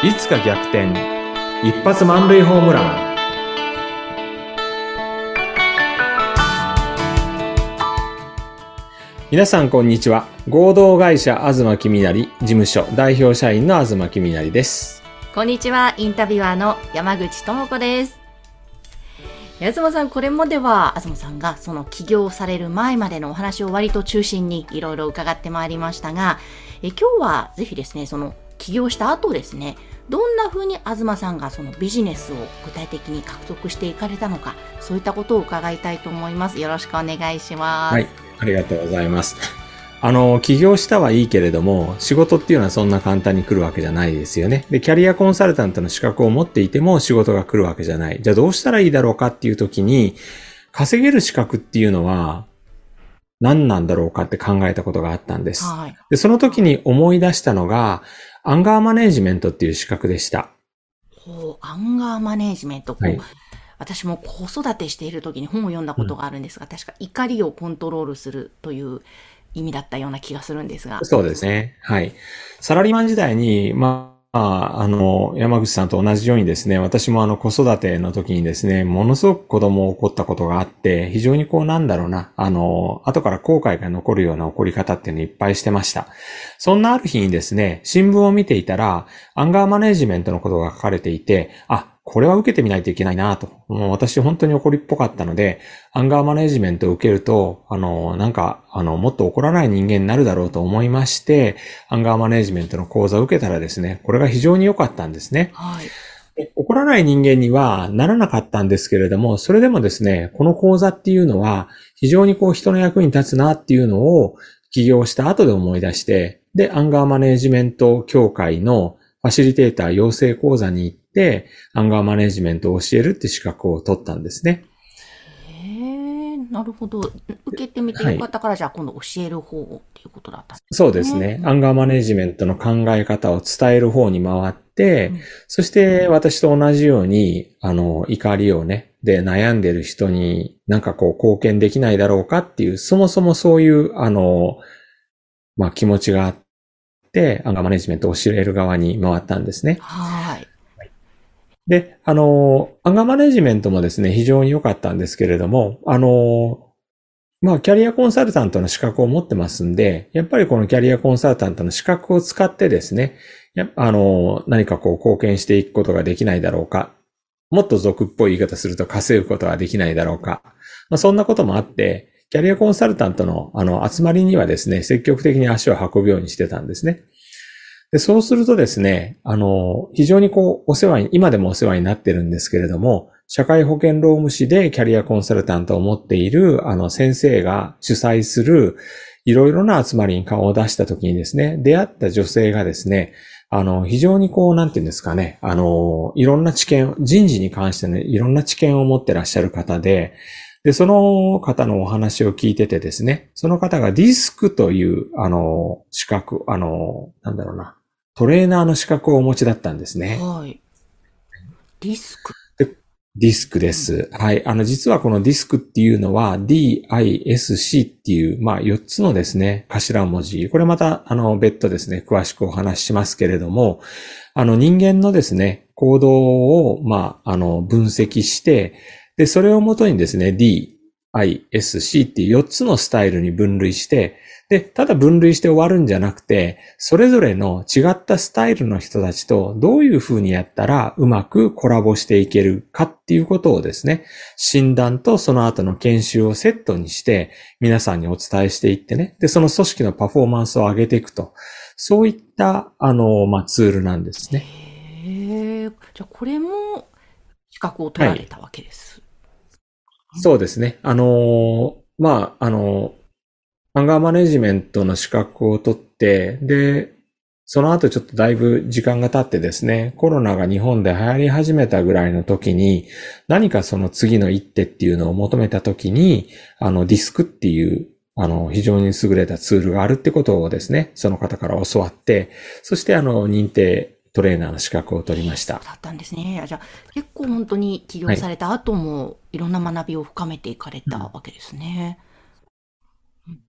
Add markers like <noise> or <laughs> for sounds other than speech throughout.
いつか逆転。一発満塁ホームラン。皆さんこんにちは。合同会社東きみなり事務所代表社員の東きみなりです。こんにちは、インタビュアーの山口智子です。東さん、これまでは東さんがその起業される前までのお話を割と中心にいろいろ伺ってまいりましたが、え今日はぜひですね、その起業した後ですね、どんな風に東さんがそのビジネスを具体的に獲得していかれたのか、そういったことを伺いたいと思います。よろしくお願いします。はいありがとうございます <laughs> あの起業したはいいけれども仕事っていうのはそんな簡単に来るわけじゃないですよねでキャリアコンサルタントの資格を持っていても仕事が来るわけじゃないじゃあどうしたらいいだろうかっていう時に稼げる資格っていうのは何なんだろうかって考えたことがあったんです。はい。で、その時に思い出したのが、アンガーマネージメントっていう資格でした。こう、アンガーマネージメント、こう、はい私も子育てしている時に本を読んだことがあるんですが、確か怒りをコントロールするという意味だったような気がするんですが。そうですね。はい。サラリーマン時代に、まあ、あの、山口さんと同じようにですね、私もあの子育ての時にですね、ものすごく子供を怒ったことがあって、非常にこうなんだろうな、あの、後から後悔が残るような怒り方っていうのをいっぱいしてました。そんなある日にですね、新聞を見ていたら、アンガーマネジメントのことが書かれていて、あ、これは受けてみないといけないなと。もう私本当に怒りっぽかったので、アンガーマネージメントを受けると、あの、なんか、あの、もっと怒らない人間になるだろうと思いまして、アンガーマネージメントの講座を受けたらですね、これが非常に良かったんですね。はい。で怒らない人間にはならなかったんですけれども、それでもですね、この講座っていうのは、非常にこう人の役に立つなっていうのを起業した後で思い出して、で、アンガーマネージメント協会のファシリテーター養成講座に行って、アンガーマネージメントを教えるって資格を取ったんですね。なるほど。受けてみてよかったから、じゃあ今度教える方っていうことだったんですそうですね。アンガーマネージメントの考え方を伝える方に回って、うんそして私と同じように、あの、怒りをね、で悩んでる人になんかこう貢献できないだろうかっていう、そもそもそういう、あの、まあ気持ちがあって、アンガーマネージメントを教える側に回ったんですね。はい。で、あの、アンガマネジメントもですね、非常に良かったんですけれども、あの、まあ、キャリアコンサルタントの資格を持ってますんで、やっぱりこのキャリアコンサルタントの資格を使ってですね、あの、何かこう貢献していくことができないだろうか。もっと俗っぽい言い方すると稼ぐことができないだろうか。まあ、そんなこともあって、キャリアコンサルタントのあの集まりにはですね、積極的に足を運ぶようにしてたんですね。で、そうするとですね、あの、非常にこう、お世話に、今でもお世話になってるんですけれども、社会保険労務士でキャリアコンサルタントを持っている、あの、先生が主催する、いろいろな集まりに顔を出した時にですね、出会った女性がですね、あの、非常にこう、なんていうんですかね、あの、いろんな知見、人事に関してのいろんな知見を持ってらっしゃる方で、で、その方のお話を聞いててですね、その方がディスクという、あの、資格、あの、なんだろうな、トレーナーの資格をお持ちだったんですね。はい。リスク。ディスクです。はい。あの、実はこのディスクっていうのは DISC っていう、まあ、4つのですね、頭文字。これまた、あの、別途ですね、詳しくお話ししますけれども、あの、人間のですね、行動を、まあ、あの、分析して、で、それをもとにですね、D、I、S、C っていう4つのスタイルに分類して、で、ただ分類して終わるんじゃなくて、それぞれの違ったスタイルの人たちとどういうふうにやったらうまくコラボしていけるかっていうことをですね、診断とその後の研修をセットにして皆さんにお伝えしていってね、で、その組織のパフォーマンスを上げていくと、そういった、あの、まあ、ツールなんですね。へえ。じゃあこれも資格を取られたわけです。そうですね。あのーまあ、あのーアンガーマネジメントの資格を取って、で、その後ちょっとだいぶ時間が経ってですね、コロナが日本で流行り始めたぐらいの時に、何かその次の一手っていうのを求めた時に、あの、ディスクっていう、あの、非常に優れたツールがあるってことをですね、その方から教わって、そしてあの、認定トレーナーの資格を取りました。だったんですね。じゃあ結構本当に起業された後もいろんな学びを深めていかれたわけですね。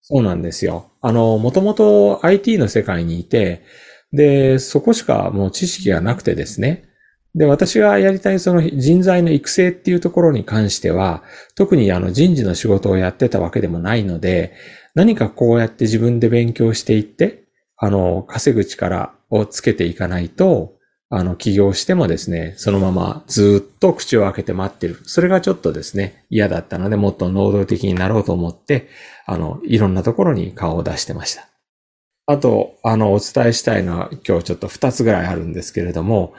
そうなんですよ。あの、もともと IT の世界にいて、で、そこしかもう知識がなくてですね。で、私がやりたいその人材の育成っていうところに関しては、特にあの人事の仕事をやってたわけでもないので、何かこうやって自分で勉強していって、あの、稼ぐ力をつけていかないと、あの、起業してもですね、そのままずっと口を開けて待ってる。それがちょっとですね、嫌だったので、もっと能動的になろうと思って、あの、いろんなところに顔を出してました。あと、あの、お伝えしたいのは今日ちょっと2つぐらいあるんですけれども、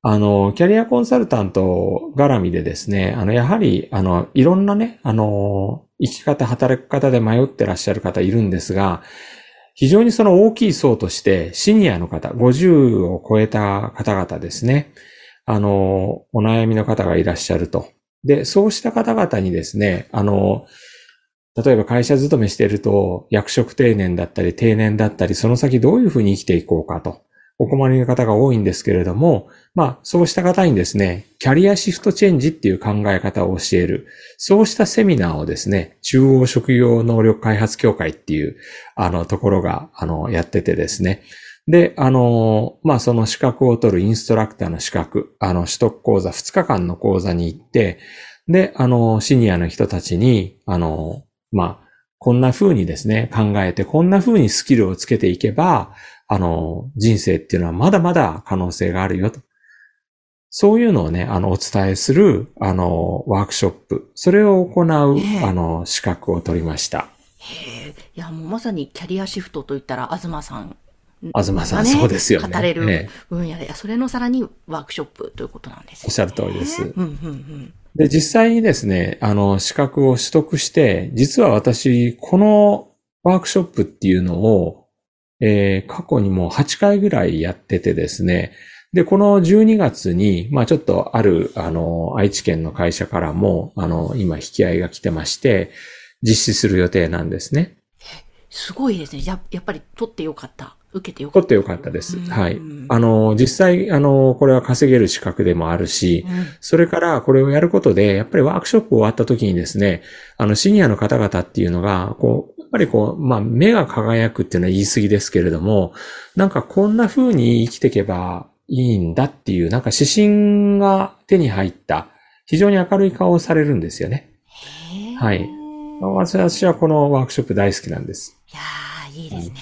あの、キャリアコンサルタント絡みでですね、あの、やはり、あの、いろんなね、あの、生き方、働き方で迷ってらっしゃる方いるんですが、非常にその大きい層として、シニアの方、50を超えた方々ですね。あの、お悩みの方がいらっしゃると。で、そうした方々にですね、あの、例えば会社勤めしてると、役職定年だったり定年だったり、その先どういうふうに生きていこうかと。お困りの方が多いんですけれども、まあ、そうした方にですね、キャリアシフトチェンジっていう考え方を教える、そうしたセミナーをですね、中央職業能力開発協会っていう、あの、ところが、あの、やっててですね。で、あの、まあ、その資格を取るインストラクターの資格、あの、取得講座2日間の講座に行って、で、あの、シニアの人たちに、あの、まあ、こんな風にですね、考えて、こんな風にスキルをつけていけば、あの、人生っていうのはまだまだ可能性があるよと。そういうのをね、あの、お伝えする、あの、ワークショップ。それを行う、あの、資格を取りました。へえ。いや、もうまさにキャリアシフトといったら、東さん。東さん、そうですよね。語れる分野で、それのさらにワークショップということなんですね。おっしゃる通りです。うんうんうんで、実際にですね、あの、資格を取得して、実は私、このワークショップっていうのを、えー、過去にも8回ぐらいやっててですね、で、この12月に、まあちょっとある、あの、愛知県の会社からも、あの、今引き合いが来てまして、実施する予定なんですね。すごいですね。ややっぱり取ってよかった。受けてよかった。取ってよかったです。はい。あの、実際、あの、これは稼げる資格でもあるし、うん、それからこれをやることで、やっぱりワークショップ終わった時にですね、あの、シニアの方々っていうのが、こう、っぱりこう、まあ、目が輝くっていうのは言い過ぎですけれども、なんかこんな風に生きていけばいいんだっていう、なんか指針が手に入った、非常に明るい顔をされるんですよね。はい。私はこのワークショップ大好きなんです。いやー、いいですね。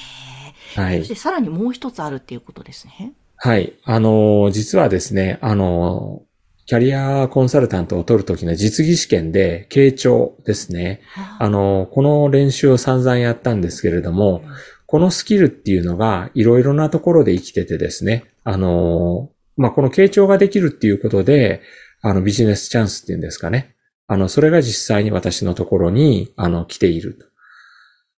はい。そしてさらにもう一つあるっていうことですね。はい。あの、実はですね、あの、キャリアコンサルタントを取るときの実技試験で、傾聴ですね。あの、この練習を散々やったんですけれども、このスキルっていうのがいろいろなところで生きててですね、あの、まあ、この傾聴ができるっていうことで、あの、ビジネスチャンスっていうんですかね。あの、それが実際に私のところに、あの、来ている。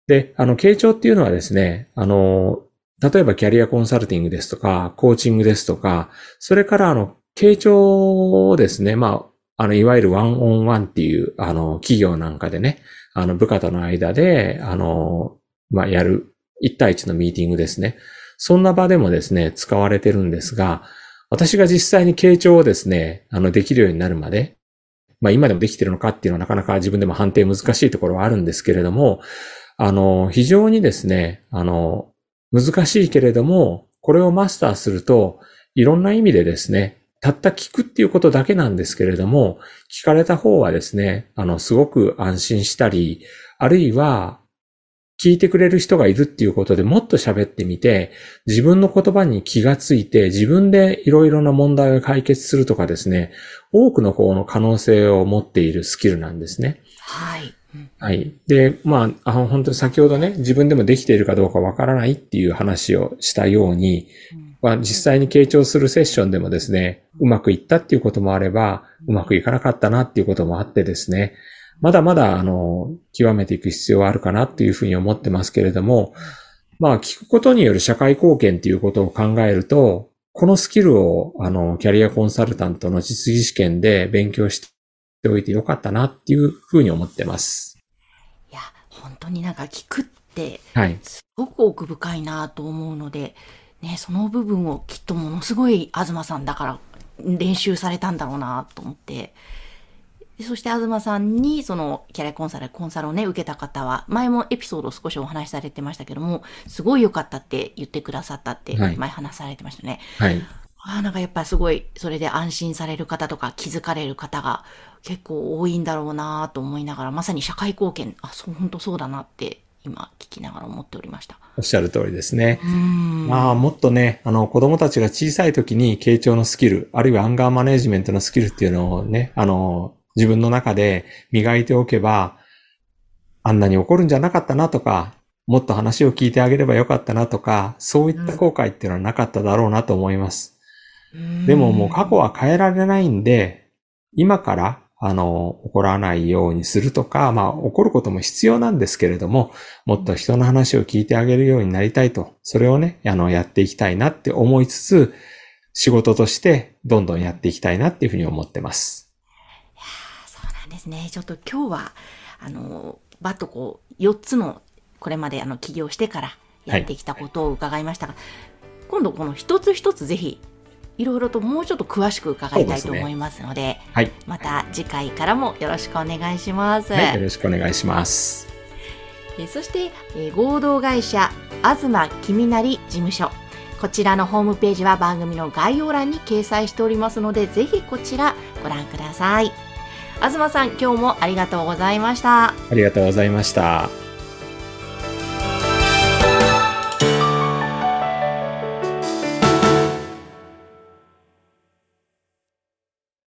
で、あの、傾聴っていうのはですね、あの、例えばキャリアコンサルティングですとか、コーチングですとか、それからあの、傾聴をですね、まあ、あの、いわゆるワンオンワンっていう、あの、企業なんかでね、あの、部下との間で、あの、まあ、やる、一対一のミーティングですね。そんな場でもですね、使われてるんですが、私が実際に傾聴をですね、あの、できるようになるまで、まあ、今でもできてるのかっていうのはなかなか自分でも判定難しいところはあるんですけれども、あの、非常にですね、あの、難しいけれども、これをマスターすると、いろんな意味でですね、たった聞くっていうことだけなんですけれども、聞かれた方はですね、あの、すごく安心したり、あるいは、聞いてくれる人がいるっていうことでもっと喋ってみて、自分の言葉に気がついて、自分でいろいろな問題を解決するとかですね、多くの方の可能性を持っているスキルなんですね。はい。はい。で、まあ、あ本当に先ほどね、自分でもできているかどうかわからないっていう話をしたように、うんまあ、実際に傾聴するセッションでもですね、うまくいったっていうこともあれば、うまくいかなかったなっていうこともあってですね、まだまだ、あの、極めていく必要はあるかなっていうふうに思ってますけれども、まあ、聞くことによる社会貢献っていうことを考えると、このスキルを、あの、キャリアコンサルタントの実技試験で勉強しておいてよかったなっていうふうに思ってます。いや、本当になんか聞くって、はい。すごく奥深いなと思うので、ね、その部分をきっとものすごい東さんだから練習されたんだろうなと思って、でそして東さんにそのキャリアコンサル、コンサルをね、受けた方は、前もエピソードを少しお話しされてましたけども、すごい良かったって言ってくださったって、はい前話されてましたね。はい。ああ、なんかやっぱりすごい、それで安心される方とか気づかれる方が結構多いんだろうなと思いながら、まさに社会貢献、あ、そう、本当そうだなって、今聞きながら思っておりました。おっしゃる通りですね。まあ、もっとね、あの、子供たちが小さい時に傾聴のスキル、あるいはアンガーマネジメントのスキルっていうのをね、あの、自分の中で磨いておけば、あんなに怒るんじゃなかったなとか、もっと話を聞いてあげればよかったなとか、そういった後悔っていうのはなかっただろうなと思います。でももう過去は変えられないんで、今から、あの、怒らないようにするとか、まあ、怒ることも必要なんですけれども、もっと人の話を聞いてあげるようになりたいと、それをね、あの、やっていきたいなって思いつつ、仕事としてどんどんやっていきたいなっていうふうに思ってます。ですね。ちょっと今日は、あの、バッとこう、4つの、これまであの、起業してからやってきたことを伺いましたが、今度この一つ一つぜひ、いろいろともうちょっと詳しく伺いたいと思いますので、はい。また次回からもよろしくお願いします。はい、よろしくお願いします。えーそして、えー合同会社東きみなり事務所こちらのホームページは番組の概要欄に掲載しておりますのでぜひこちらご覧ください東さん今日もありがとうございましたありがとうございました。